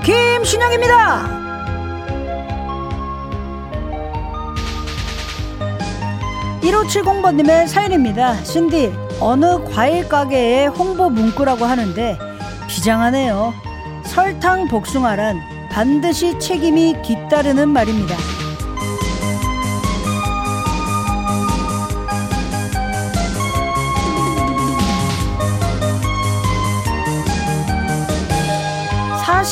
김신영입니다. 1570번님의 사연입니다. 신디, 어느 과일 가게의 홍보 문구라고 하는데 비장하네요. 설탕 복숭아란 반드시 책임이 뒤따르는 말입니다.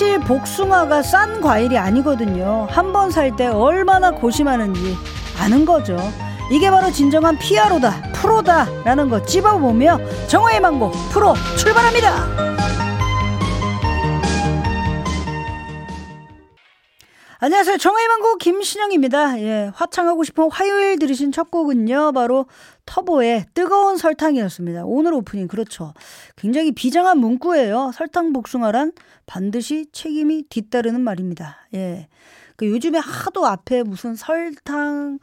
사실 복숭아가 싼 과일이 아니거든요. 한 번 살 때 얼마나 고심하는지 아는 거죠. 이게 바로 진정한 피아로다, 프로다라는 거 찝어보며 정화의 망고 프로 출발합니다. 안녕하세요. 정화의 망고 김신영입니다. 예, 화창하고 싶은 화요일 들으신 첫 곡은요. 바로 터보의 뜨거운 설탕이었습니다. 오늘 오프닝 그렇죠. 굉장히 비장한 문구예요. 설탕 복숭아란 반드시 책임이 뒤따르는 말입니다. 예. 그 요즘에 하도 앞에 무슨 설탕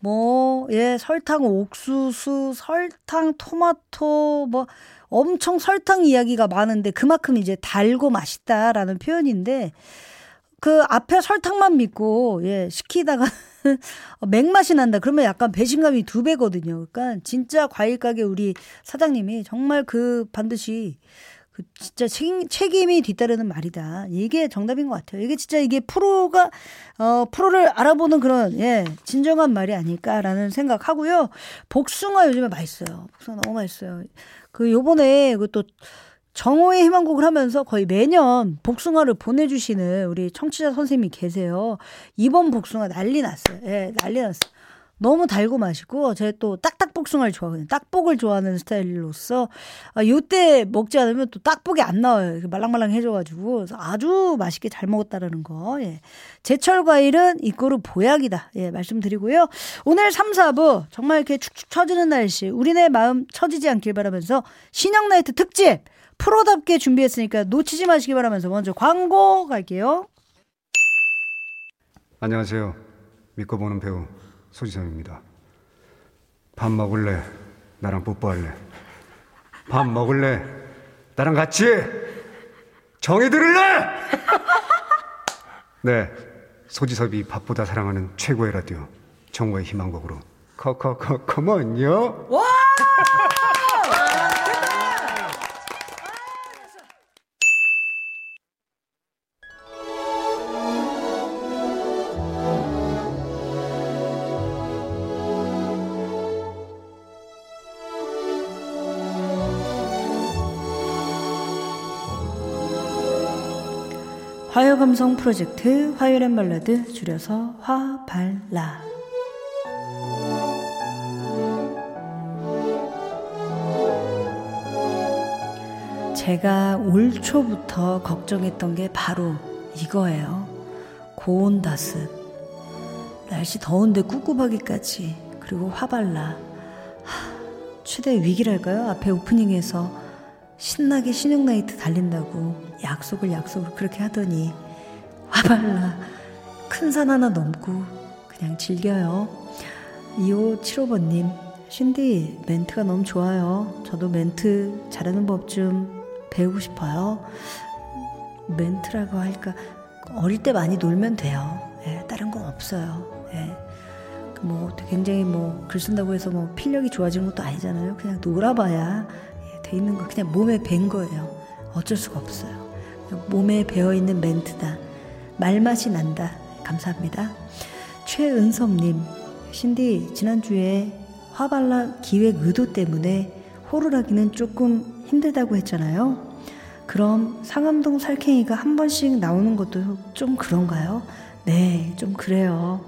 뭐, 예, 설탕 옥수수, 설탕 토마토, 뭐, 엄청 설탕 이야기가 많은데 그만큼 이제 달고 맛있다라는 표현인데 그 앞에 설탕만 믿고, 예, 시키다가 맥맛이 난다. 그러면 약간 배신감이 두 배거든요. 그러니까 진짜 과일 가게 우리 사장님이 정말 그 반드시 그 진짜 책, 책임이 뒤따르는 말이다. 이게 정답인 것 같아요. 이게 진짜 이게 프로가 어 프로를 알아보는 그런 예 진정한 말이 아닐까라는 생각하고요. 복숭아 요즘에 맛있어요. 복숭아 너무 맛있어요. 그 요번에 그또 정오의 희망곡을 하면서 거의 매년 복숭아를 보내주시는 우리 청취자 선생님이 계세요. 이번 복숭아 난리 났어요. 예, 난리 났어요. 너무 달고 맛있고 제가 또 딱딱 복숭아를 좋아하거든요. 딱복을 좋아하는 스타일로서 아, 요때 먹지 않으면 또 딱복이 안 나와요. 말랑말랑 해줘가지고 아주 맛있게 잘 먹었다라는 거. 예. 제철 과일은 이거로 보약이다. 예, 말씀드리고요. 오늘 3, 4부 정말 이렇게 축축 처지는 날씨 우리네 마음 처지지 않길 바라면서 신형 나이트 특집 프로답게 준비했으니까 놓치지 마시기 바라면서 먼저 광고 갈게요. 안녕하세요. 믿고 보는 배우 소지섭입니다. 밥 먹을래? 나랑 뽀뽀할래? 밥 먹을래? 나랑 같이 정이 들을래? 네, 소지섭이 밥보다 사랑하는 최고의 라디오 정오의 희망곡으로 커커커 컴온요. 와! 화요감성 프로젝트 화요일엔 발라드 줄여서 화발라 제가 올 초부터 걱정했던 게 바로 이거예요. 고온다습. 날씨 더운데 꿉꿉하기까지. 그리고 화발라. 하, 최대 위기랄까요? 앞에 오프닝에서 신나게 신용나이트 달린다고 약속을 약속을 그렇게 하더니 화발라 큰 산 하나 넘고 그냥 즐겨요. 2575번님 신디 멘트가 너무 좋아요. 저도 멘트 잘하는 법 좀 배우고 싶어요. 멘트라고 할까 어릴 때 많이 놀면 돼요. 예, 다른 건 없어요. 예. 뭐 굉장히 뭐 글 쓴다고 해서 뭐 필력이 좋아지는 것도 아니잖아요. 그냥 놀아봐야 예, 돼 있는 거 그냥 몸에 밴 거예요. 어쩔 수가 없어요. 몸에 배어 있는 멘트다. 말맛이 난다. 감사합니다. 최은섭님, 신디, 지난주에 화발라 기획 의도 때문에 호루라기는 조금 힘들다고 했잖아요. 그럼 상암동 살쾡이가 한 번씩 나오는 것도 좀 그런가요? 네, 좀 그래요.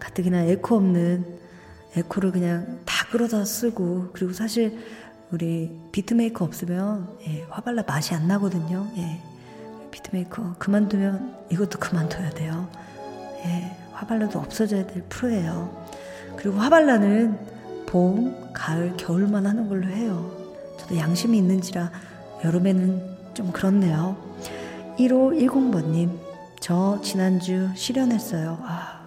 가뜩이나 에코 없는 에코를 그냥 다 끌어다 쓰고, 그리고 사실 우리 beatmaker 없으면 예, 화발라 맛이 안 나거든요. 예. beatmaker 그만두면 이것도 그만둬야 돼요. 예, 화발라도 없어져야 될 프로예요. 그리고 화발라는 봄, 가을, 겨울만 하는 걸로 해요. 저도 양심이 있는지라 여름에는 좀 그렇네요. 1510번님, 저 지난주 실연했어요. 아,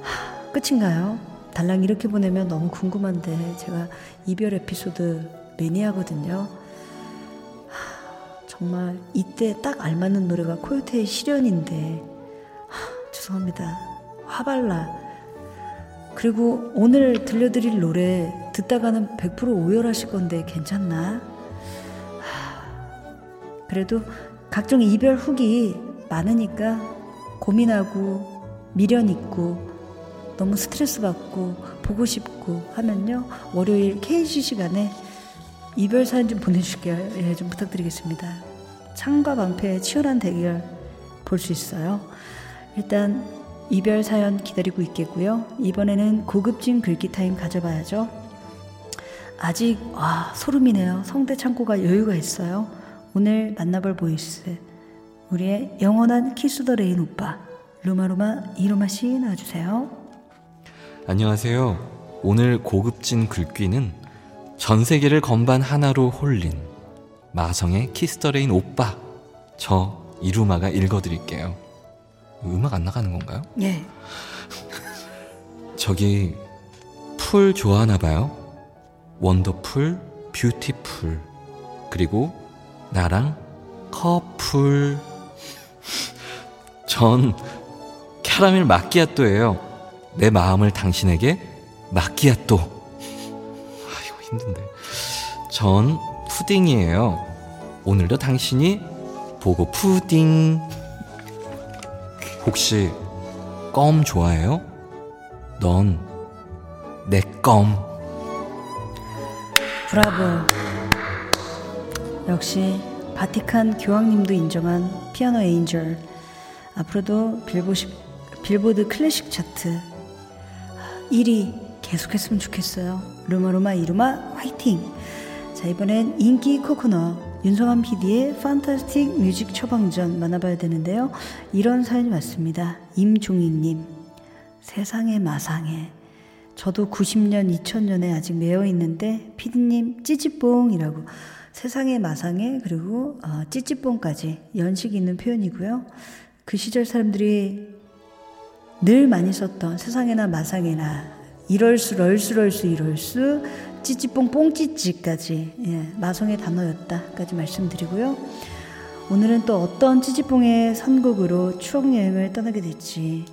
하, 끝인가요? 달랑 이렇게 보내면 너무 궁금한데 제가 이별 에피소드 매니아거든요. 정말 이때 딱 알맞는 노래가 코요테의 시련인데 하, 죄송합니다. 화발라. 그리고 오늘 들려드릴 노래 듣다가는 100% 오열하실 건데 괜찮나? 하, 그래도 각종 이별 후기 많으니까 고민하고 미련 있고 너무 스트레스 받고 보고 싶고 하면요 월요일 KC 시간에 이별 사연 좀 보내주실게요. 예, 좀 부탁드리겠습니다. 창과 방패의 치열한 대결 볼 수 있어요. 일단 이별 사연 기다리고 있겠고요. 이번에는 고급진 글귀 타임 가져봐야죠. 아직 와 소름이네요. 성대 창고가 여유가 있어요. 오늘 만나볼 voice 우리의 영원한 Kiss the Rain 오빠 루마루마 이루마 씨 나와주세요. 안녕하세요. 오늘 고급진 글귀는 전 세계를 건반 하나로 홀린 마성의 Kiss the Rain 오빠 저 이루마가 읽어드릴게요. 음악 안 나가는 건가요? 예. 저기 풀 좋아하나 봐요. Wonderful, beautiful 그리고 나랑 커플 전 캐러멜 마끼아또예요. 내 마음을 당신에게 마끼아또. 힘든데. 전 푸딩이에요. 오늘도 당신이 보고 푸딩. 혹시 껌 좋아해요? 넌 내 껌. 브라보. 역시 바티칸 교황님도 인정한 피아노 angel. 앞으로도 빌보시, 빌보드 클래식 차트 1위 계속했으면 좋겠어요. 루마루마 이루마 화이팅! 자 이번엔 인기 코코넛 윤성한 PD의 fantastic music 처방전 만나봐야 되는데요. 이런 사연이 왔습니다. 임종희님 세상의 마상에 저도 90년 2000년에 아직 매여 있는데 피디님 찌찌뽕이라고 세상의 마상에 그리고 어, 찌찌뽕까지 연식 있는 표현이고요. 그 시절 사람들이 늘 많이 썼던 세상에나 마상에나 이럴수 럴수 럴수 이럴수 찌찌뽕 뽕 찌찌까지 예, 마성의 단어였다까지 말씀드리고요. 오늘은 또 어떤 찌찌뽕의 선곡으로 추억 여행을 떠나게 될지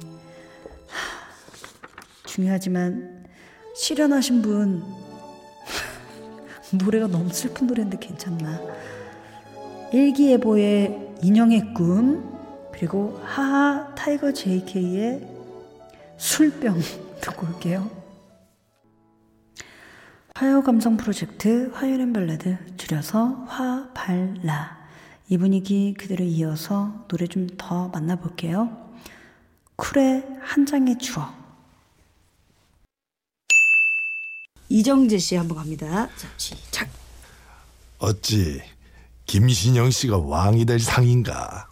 하, 중요하지만 실연하신 분 노래가 너무 슬픈 노래인데 괜찮나? 일기예보의 인형의 꿈 그리고 하하 타이거 JK의 술병 듣고 올게요. 화요 감성 프로젝트 화요는 발라드 줄여서 화발라 이 분위기 그대로 이어서 노래 좀 더 만나볼게요. 쿨의 한 장의 추억 이정재 씨 한번 갑니다. 자, 시작. 어찌 김신영 씨가 왕이 될 상인가?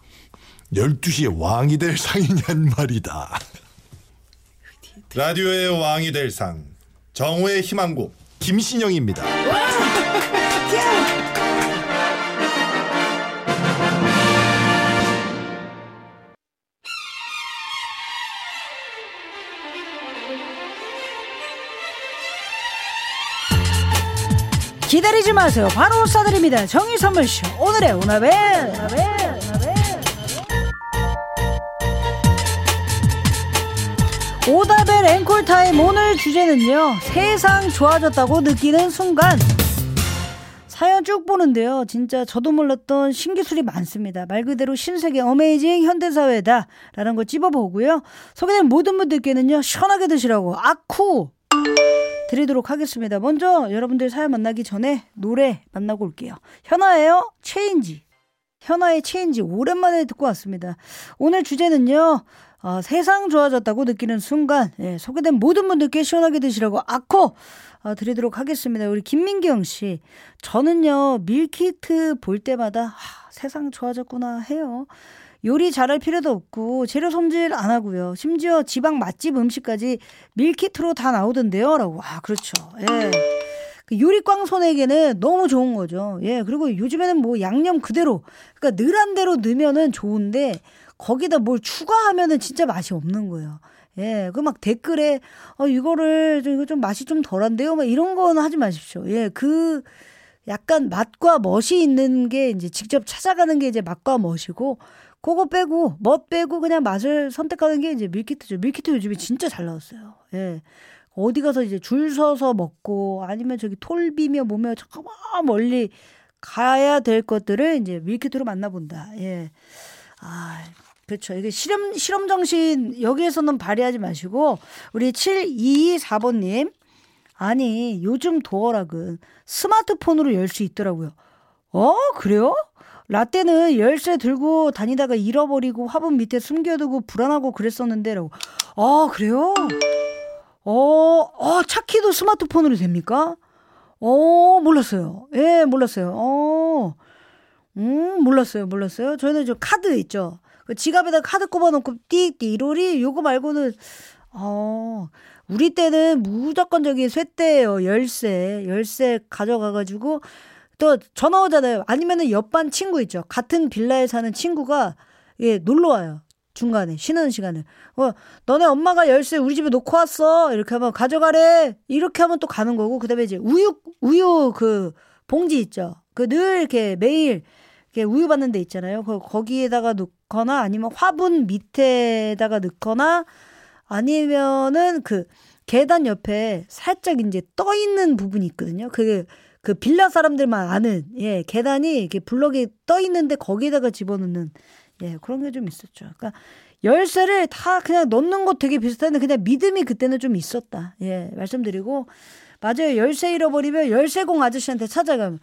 12시에 왕이 될 상이냔 말이다. 라디오의 왕이 될 상 정호의 희망곡 김신영입니다. 기다리지 마세요. 바로 쏴드립니다. 정의 선물쇼 오늘의 오나벨. 오다벨 타임 오늘 주제는요. 세상 좋아졌다고 느끼는 순간. 사연 쭉 보는데요. 진짜 저도 몰랐던 신기술이 많습니다. 말 그대로 신세계 amazing 현대사회다. 라는 거 찝어보고요. 소개된 모든 분들께는요. 시원하게 드시라고 아쿠 드리도록 하겠습니다. 먼저 여러분들 사연 만나기 전에 노래 만나고 올게요. 현아예요. Change. 현아의 Change 오랜만에 듣고 왔습니다. 오늘 주제는요. 어, 세상 좋아졌다고 느끼는 순간 예, 소개된 모든 분들께 시원하게 드시라고 아코 어, 드리도록 하겠습니다. 우리 김민경 씨 저는요 밀키트 볼 때마다 하, 세상 좋아졌구나 해요. 요리 잘할 필요도 없고 재료 손질 안 하고요. 심지어 지방 맛집 음식까지 밀키트로 다 나오던데요. 라고. 아, 그렇죠. 예. 그 요리 꽝손에게는 너무 좋은 거죠. 예. 그리고 요즘에는 뭐 양념 그대로, 그러니까 늘한 대로 넣으면은 좋은데 거기다 뭘 추가하면은 진짜 맛이 없는 거예요. 예. 그 막 댓글에, 어, 이거를, 좀, 이거 좀 맛이 좀 덜한데요? 막 이런 거는 하지 마십시오. 예. 그, 약간 맛과 멋이 있는 게 이제 직접 찾아가는 게 이제 맛과 멋이고 그거 빼고 멋 빼고 그냥 맛을 선택하는 게 이제 밀키트죠. 밀키트 요즘에 진짜 잘 나왔어요. 예. 어디 가서 이제 줄 서서 먹고 아니면 저기 톨비며 뭐며 잠깐 멀리 가야 될 것들을 이제 밀키트로 만나본다. 예. 아, 그렇죠. 이게 실험, 실험 정신 여기에서는 발휘하지 마시고, 우리 7224번 님. 아니, 요즘 도어락은 스마트폰으로 열 수 있더라고요. 어? 그래요? 라떼는 열쇠 들고 다니다가 잃어버리고 화분 밑에 숨겨두고 불안하고 그랬었는데, 라고. 아, 그래요? 어, 어, 차키도 스마트폰으로 됩니까? 어, 몰랐어요. 예, 몰랐어요. 어, 음, 몰랐어요. 몰랐어요. 저희는 저 카드 있죠. 그 지갑에다 카드 꼽아놓고 띠띠 이로리 요거 말고는, 어, 우리 때는 무조건적인 쇠대예요. 열쇠. 열쇠 가져가가지고 또 전화 오잖아요. 아니면은 옆반 친구 있죠. 같은 빌라에 사는 친구가 예, 놀러 와요. 중간에 쉬는 시간에 어 너네 엄마가 열쇠 우리 집에 놓고 왔어 이렇게 하면 가져가래 이렇게 하면 또 가는 거고 그다음에 이제 우유 우유 그 봉지 있죠 그 늘 이렇게 매일 우유 받는 데 있잖아요 그 거기에다가 넣거나 아니면 화분 밑에다가 넣거나 아니면은 그 계단 옆에 살짝 이제 떠 있는 부분이 있거든요 그게 그 빌라 사람들만 아는 예 계단이 이렇게 블럭이 떠 있는데 거기에다가 집어넣는 예, 그런 게 좀 있었죠. 그러니까 열쇠를 다 그냥 넣는 것 되게 비슷한데 그냥 믿음이 그때는 좀 있었다. 예, 말씀드리고 맞아요. 열쇠 잃어버리면 열쇠공 아저씨한테 찾아가면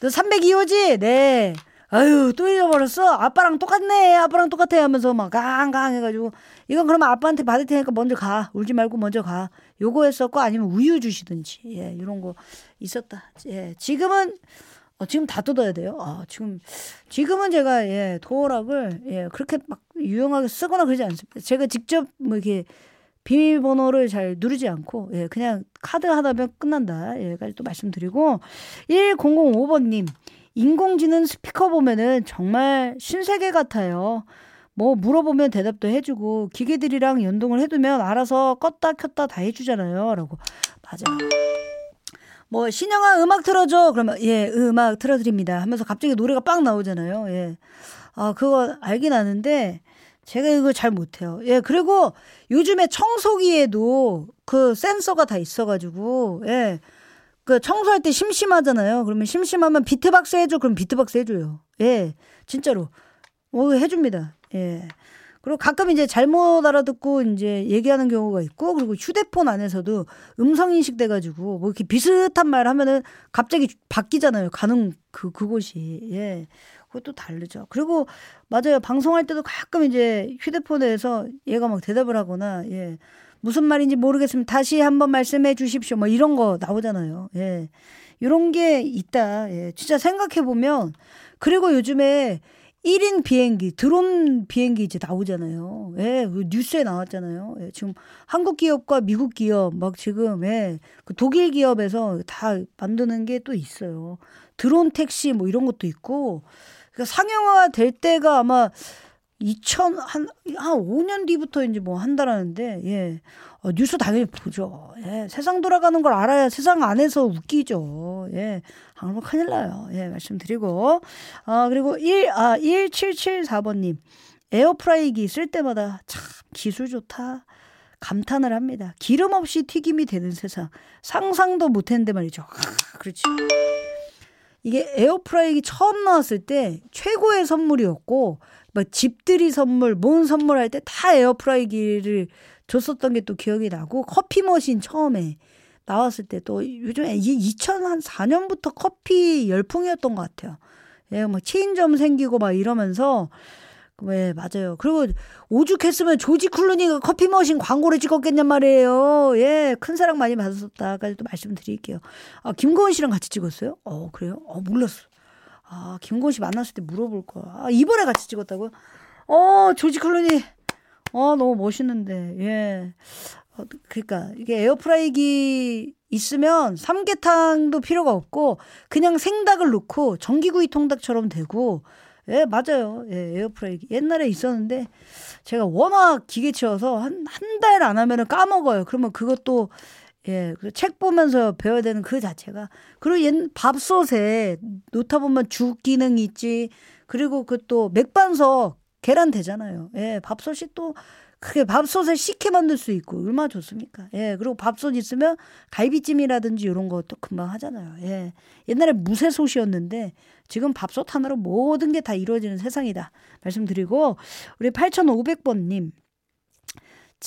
너 302호지? 네. 아유 또 잃어버렸어? 아빠랑 똑같네. 아빠랑 똑같아 하면서 막 깡깡 해가지고. 이건 그러면 아빠한테 받을 테니까 먼저 가. 울지 말고 먼저 가. 요거 했었고 아니면 우유 주시든지. 예 이런 거 있었다. 예 지금은 어, 지금 다 뜯어야 돼요. 아, 지금, 지금은 제가, 예, 도어락을, 예, 그렇게 막 유용하게 쓰거나 그러지 않습니다. 제가 직접 뭐 이렇게 비밀번호를 잘 누르지 않고, 예, 그냥 카드 하다 보면 끝난다. 예, 까지 또 말씀드리고, 1005번님, 인공지능 스피커 보면은 정말 신세계 같아요. 뭐 물어보면 대답도 해주고, 기계들이랑 연동을 해두면 알아서 껐다 켰다 다 해주잖아요. 라고. 맞아요. 뭐 신영아 음악 틀어줘 그러면 예 음악 틀어드립니다 하면서 갑자기 노래가 빵 나오잖아요 예 아 그거 알긴 아는데 제가 이걸 잘 못해요 예 그리고 요즘에 청소기에도 그 센서가 다 있어가지고 예 그 청소할 때 심심하잖아요 그러면 심심하면 비트박스 해줘 그럼 비트박스 해줘요 예 진짜로 어 해줍니다 예 그리고 가끔 이제 잘못 알아듣고 이제 얘기하는 경우가 있고 그리고 휴대폰 안에서도 음성 인식 돼가지고 뭐 이렇게 비슷한 말 하면은 갑자기 바뀌잖아요. 가는 그 그곳이 예. 그것도 다르죠. 그리고 맞아요. 방송할 때도 가끔 이제 휴대폰에서 얘가 막 대답을 하거나 예. 무슨 말인지 모르겠으면 다시 한번 말씀해 주십시오. 뭐 이런 거 나오잖아요. 예. 이런 게 있다. 예. 진짜 생각해 보면 그리고 요즘에 1인 비행기, 드론 비행기 이제 나오잖아요. 예, 그 뉴스에 나왔잖아요. 예, 지금 한국 기업과 미국 기업, 막 지금, 예, 그 독일 기업에서 다 만드는 게 또 있어요. 드론 택시 뭐 이런 것도 있고, 그러니까 상용화 될 때가 아마 2000, 한, 한 5년 뒤부터 이제 뭐 한다라는데, 예. 어, 뉴스 당연히 보죠. 예. 세상 돌아가는 걸 알아야 세상 안에서 웃기죠. 예. 안 그러면 큰일 나요. 예. 말씀드리고. 아, 그리고 1, 아, 1774번님. 에어프라이기 쓸 때마다 참 기술 좋다. 감탄을 합니다. 기름 없이 튀김이 되는 세상. 상상도 못 했는데 말이죠. 아, 그렇지. 이게 에어프라이기 처음 나왔을 때 최고의 선물이었고, 막 집들이 선물, 뭔 선물할 때 다 에어프라이기를 줬었던 게 또 기억이 나고 커피 머신 처음에 나왔을 때 또 요즘에 2004년부터 커피 열풍이었던 것 같아요. 예, 뭐 체인점 생기고 막 이러면서 네, 맞아요. 그리고 오죽했으면 조지 클루니가 커피 머신 광고를 찍었겠냔 말이에요. 예, 큰 사랑 많이 받았었다까지 또 말씀드릴게요. 아, 김고은 씨랑 같이 찍었어요? 어, 그래요? 어, 몰랐어. 아, 김고은 씨 만났을 때 물어볼 거야. 아, 이번에 같이 찍었다고요? 어, 조지 클루니. 어, 너무 멋있는데, 예. 어, 그러니까 이게 에어프라이기 있으면 삼계탕도 필요가 없고 그냥 생닭을 넣고 전기구이 통닭처럼 되고 예, 맞아요. 예, 에어프라이기. 옛날에 있었는데 제가 워낙 기계치여서 한 한 달 안 하면은 까먹어요. 그러면 그것도 예, 그책 보면서 배워야 되는 그 자체가. 그리고 옛 밥솥에 놓다 보면 죽 기능이 있지. 그리고 그 또 맥반석 계란 되잖아요. 예, 밥솥이 또 그게 밥솥에 식혜 만들 수 있고 얼마나 좋습니까? 예, 그리고 밥솥 있으면 갈비찜이라든지 이런 것도 금방 하잖아요. 예, 옛날에 무쇠솥이었는데 지금 밥솥 하나로 모든 게 다 이루어지는 세상이다. 말씀드리고 우리 8,500번님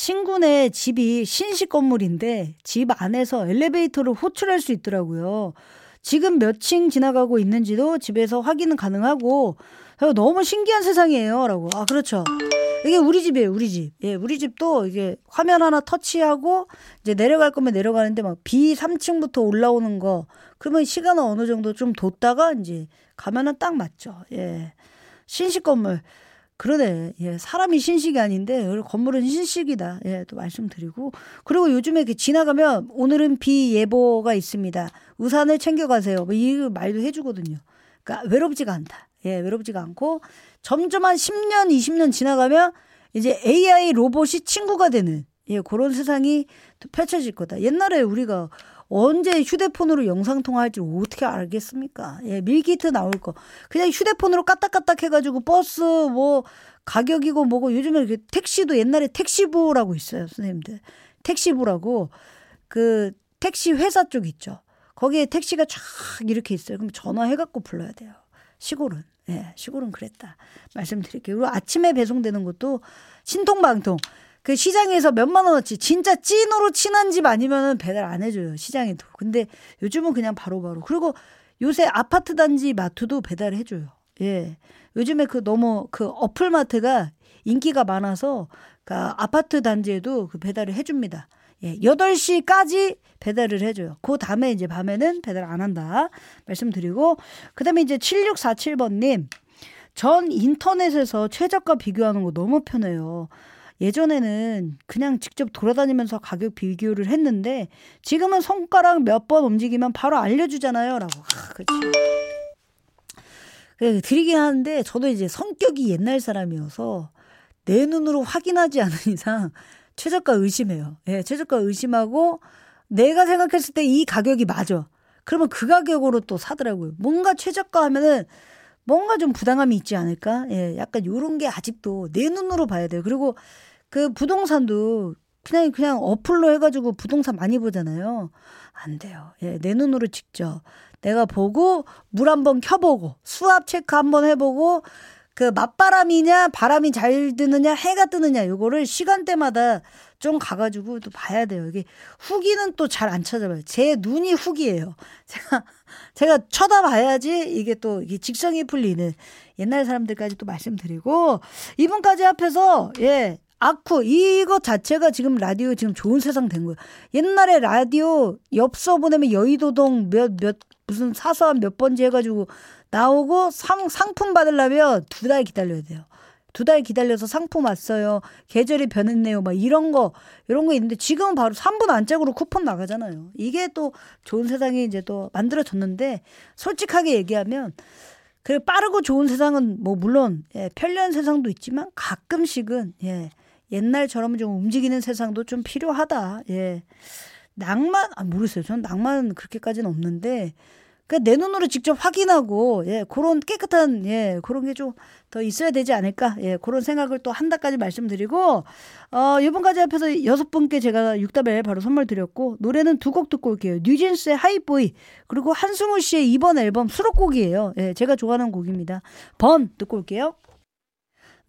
친구네 집이 신식 건물인데 집 안에서 엘리베이터를 호출할 수 있더라고요. 지금 몇 층 지나가고 있는지도 집에서 확인은 가능하고 너무 신기한 세상이에요. 라고. 아, 그렇죠. 이게 우리 집이에요, 우리 집. 예, 우리 집도 이게 화면 하나 터치하고 이제 내려갈 거면 내려가는데 막 B 3층부터 올라오는 거 그러면 시간은 어느 정도 좀 뒀다가 이제 가면은 딱 맞죠. 예. 신식 건물. 그러네. 예, 사람이 신식이 아닌데 건물은 신식이다. 예, 또 말씀드리고 그리고 요즘에 이렇게 지나가면 오늘은 비 예보가 있습니다. 우산을 챙겨가세요. 뭐 이 말도 해주거든요. 그러니까 외롭지가 않다. 예, 외롭지가 않고 점점 한 10년, 20년 지나가면 이제 AI 로봇이 친구가 되는 예, 그런 세상이 펼쳐질 거다. 옛날에 우리가 언제 휴대폰으로 영상 통화할지 어떻게 알겠습니까? 예, 밀키트 나올 거. 그냥 휴대폰으로 까딱까딱 해가지고 버스 뭐 가격이고 뭐고 요즘에 이렇게 택시도 옛날에 택시부라고 있어요, 선생님들. 택시부라고 그 택시 회사 쪽 있죠. 거기에 택시가 쫙 이렇게 있어요. 그럼 전화해갖고 불러야 돼요. 시골은. 예, 시골은 그랬다. 말씀드릴게요. 그리고 아침에 배송되는 것도 신통방통. 그 시장에서 몇만 원어치 진짜 찐으로 친한 집 아니면은 배달 안 해줘요 시장에도. 근데 요즘은 그냥 바로바로. 바로. 그리고 요새 아파트 단지 마트도 배달을 해줘요. 예. 요즘에 그 너무 그 어플 마트가 인기가 많아서 그 아파트 단지에도 그 배달을 해줍니다. 예, 8시까지 배달을 해줘요. 그 다음에 이제 밤에는 배달 안 한다. 말씀드리고, 그 다음에 이제 7647번님, 전 인터넷에서 최저가 비교하는 거 너무 편해요. 예전에는 그냥 직접 돌아다니면서 가격 비교를 했는데 지금은 손가락 몇 번 움직이면 바로 알려주잖아요. 라고. 아, 그치. 그 드리긴 하는데 저도 이제 성격이 옛날 사람이어서 내 눈으로 확인하지 않은 이상 최저가 의심해요. 예, 최저가 의심하고 내가 생각했을 때 이 가격이 맞아. 그러면 그 가격으로 또 사더라고요. 뭔가 최저가 하면은 뭔가 좀 부당함이 있지 않을까? 예, 약간 요런 게 아직도 내 눈으로 봐야 돼요. 그리고 그 부동산도 그냥 그냥 어플로 해가지고 부동산 많이 보잖아요. 안 돼요. 예, 내 눈으로 직접 내가 보고 물 한번 켜보고 수압 체크 한번 해보고 그 맞바람이냐 바람이 잘 드느냐 해가 뜨느냐 요거를 시간대마다 좀 가가지고 또 봐야 돼요. 이게 후기는 또 잘 안 찾아봐요. 제 눈이 후기예요. 제가 제가 쳐다봐야지 이게 또 이게 직성이 풀리는 옛날 사람들까지 또 말씀드리고 이분까지 앞에서 예 아쿠 이것 자체가 지금 라디오 지금 좋은 세상 된 거예요. 옛날에 라디오 엽서 보내면 여의도동 몇 몇 무슨 사서한 몇 번지 해가지고 나오고 상, 상품 받으려면 두 달 기다려야 돼요. 두 달 기다려서 상품 왔어요. 계절이 변했네요. 막 이런 거, 이런 거 있는데 지금은 바로 3분 안짝으로 쿠폰 나가잖아요. 이게 또 좋은 세상이 이제 또 만들어졌는데 솔직하게 얘기하면 그 빠르고 좋은 세상은 뭐 물론 예, 편리한 세상도 있지만 가끔씩은 예, 옛날처럼 좀 움직이는 세상도 좀 필요하다. 예. 낭만, 아, 모르겠어요. 저는 낭만은 그렇게까지는 없는데, 그내 눈으로 직접 확인하고, 예, 그런 깨끗한, 예, 그런 게 좀 더 있어야 되지 않을까, 예, 그런 생각을 또 한다까지 말씀드리고, 어, 이번까지 앞에서 여섯 분께 제가 육답을 바로 선물 드렸고, 노래는 두 곡 듣고 올게요. 뉴진스의 하이보이, 그리고 한승우 씨의 이번 앨범 수록곡이에요. 예, 제가 좋아하는 곡입니다. 번 듣고 올게요.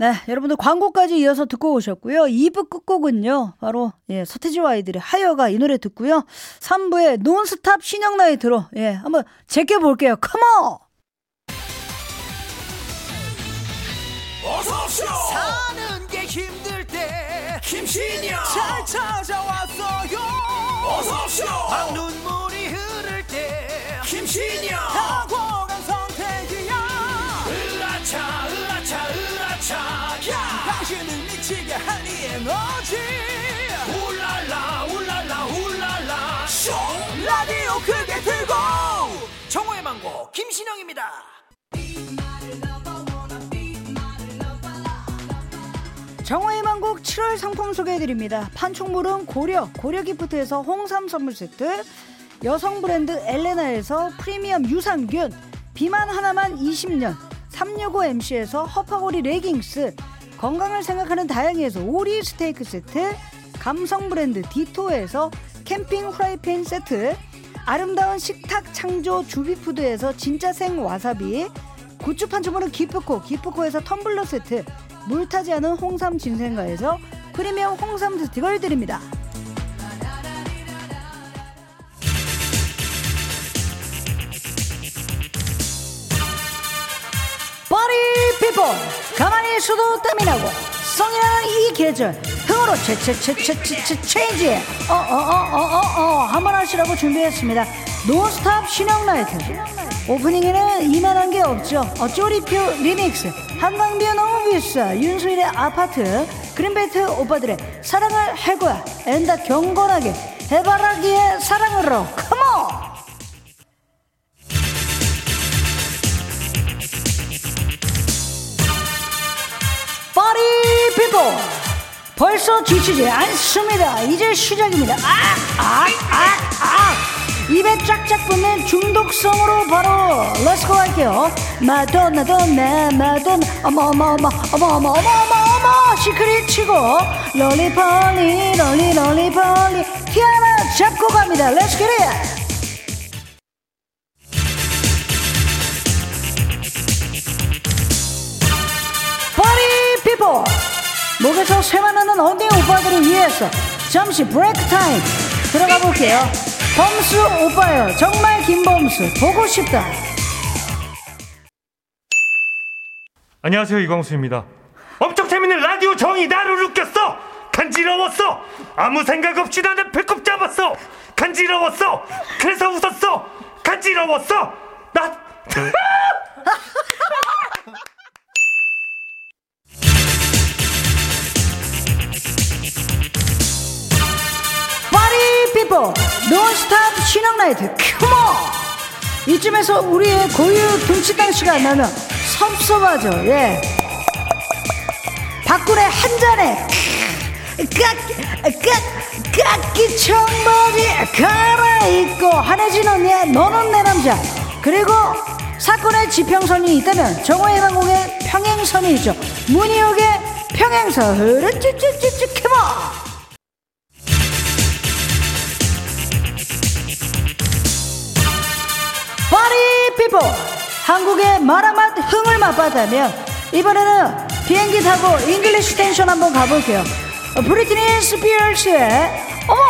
네, 여러분들 광고까지 이어서 듣고 오셨고요. 2부 끝곡은요. 바로 예, 서태지와 아이들의 하여가 이 노래 듣고요. 3부에 논스탑 신형 나이 들어. 예, 한번 제껴 볼게요. 컴온. 어서 오쇼. 사는 게 힘들 때 김신영 잘 찾아왔어요. 어서 오쇼. 당신을 미치게 한이 에너지 울랄라 울랄라 울랄라 쇼 라디오 크게 틀고 정호의 망고 김신영입니다. 정호의 만곡 7월 상품 소개해드립니다. 판촉물은 고려, 고려기프트에서 홍삼 선물 세트, 여성 브랜드 엘레나에서 프리미엄 유산균, 비만 하나만 20년, 365MC에서 허파고리 레깅스, 건강을 생각하는 다양해에서 오리 스테이크 세트, 감성 브랜드 디토에서 캠핑 프라이팬 세트, 아름다운 식탁 창조 주비푸드에서 진짜 생 와사비, 굿즈 판촉물은 기프코, 기프코에서 텀블러 세트, 물 타지 않은 홍삼 진생가에서 프리미엄 홍삼 스틱을 드립니다. Party people 가만히 있어도 땀이 나고. 성이 나는 이 계절 흥으로 채채채채채 change 어어어어어어 한번 하시라고 준비했습니다. Non-stop 신영 나이트. 오프닝에는 이만한 게 없죠. 어, 쪼리표 리믹스. 한강view 너무 비싸. 윤수일의 아파트. 그린벨트 오빠들의 사랑을 할 거야. and 경건하게 해바라기의 사랑으로. come people 벌써 지치지 않습니다. 이제 시작입니다. 아 아 아 아. 입에 쫙쫙 붙는 중독성으로 바로 let's go 할게요. 마돈나 돈나 마돈 어머 어머 어머 어머 어머 어머 어머 어머. 시크릿 치고 Roly-Poly Roly Roly-Poly. 티아라 잡고 갑니다. Let's get it 쇠맛 나는 언니 오빠들을 위해서 잠시 break time 들어가 볼게요 범수 오빠요 정말 김범수 보고 싶다 안녕하세요 이광수입니다. 엄청 재밌는 라디오 정이 나를 웃겼어. 간지러웠어. 아무 생각 없이 나는 배꼽 잡았어. 간지러웠어. 그래서 웃었어. 간지러웠어. 나 파리 피플 논스탑 신앙나이트. 큐모 이쯤에서 우리의 고유 dum치당시가 나면 섭섭하죠. 예. 박군의 한 잔에 깍깍 기 청바지 갈아입고 한혜진 언니의 너는 내 남자. 그리고 사건의 지평선이 있다면 정호의 방공의 평행선이 있죠. 문희옥의 평행선. 흐르쭈쭈쭈쭈. 큐모 한국의 마라맛 흥을 맛봤다면 이번에는 비행기 타고 English tension 한번 가볼게요. 어, 브리트니 스피어스의 어머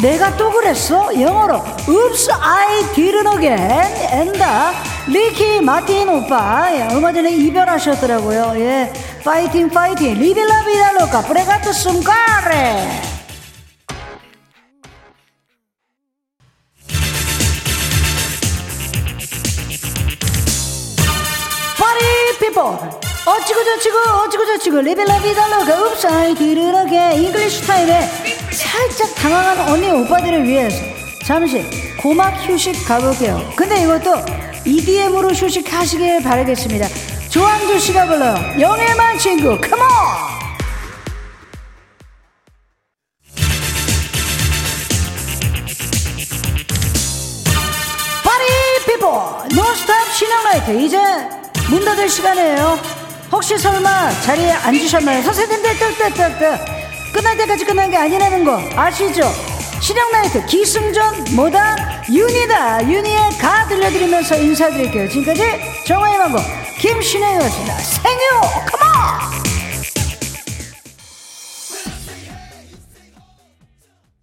내가 또 그랬어? 영어로 Oops I did it again and 리키 마틴 오빠. 예, 얼마 전에 이별하셨더라고요. 예 파이팅 파이팅 Livin' la vida loca 프레가토 숨가레 어찌고 저찌고 어찌고 저찌고 리벨라비달로가 읍사이 디르르게 잉글리시 타임에 살짝 당황한 언니 오빠들을 위해서 잠시 고막 휴식 가볼게요. 근데 이것도 EDM으로 휴식하시길 바라겠습니다. 조항조 씨가 불러요. 영일만 친구 Come on 문 닫을 시간이에요. 혹시 설마 자리에 앉으셨나요? 선생님들 뜨뜨뜨뜨 끝날 때까지 끝난 게 아니라는 거 아시죠? 신영라이트 기승전 뭐다? 윤이다. 윤이의 가 들려드리면서 인사드릴게요. 지금까지 정화의 망고 김신영이었습니다. 생유! 컴온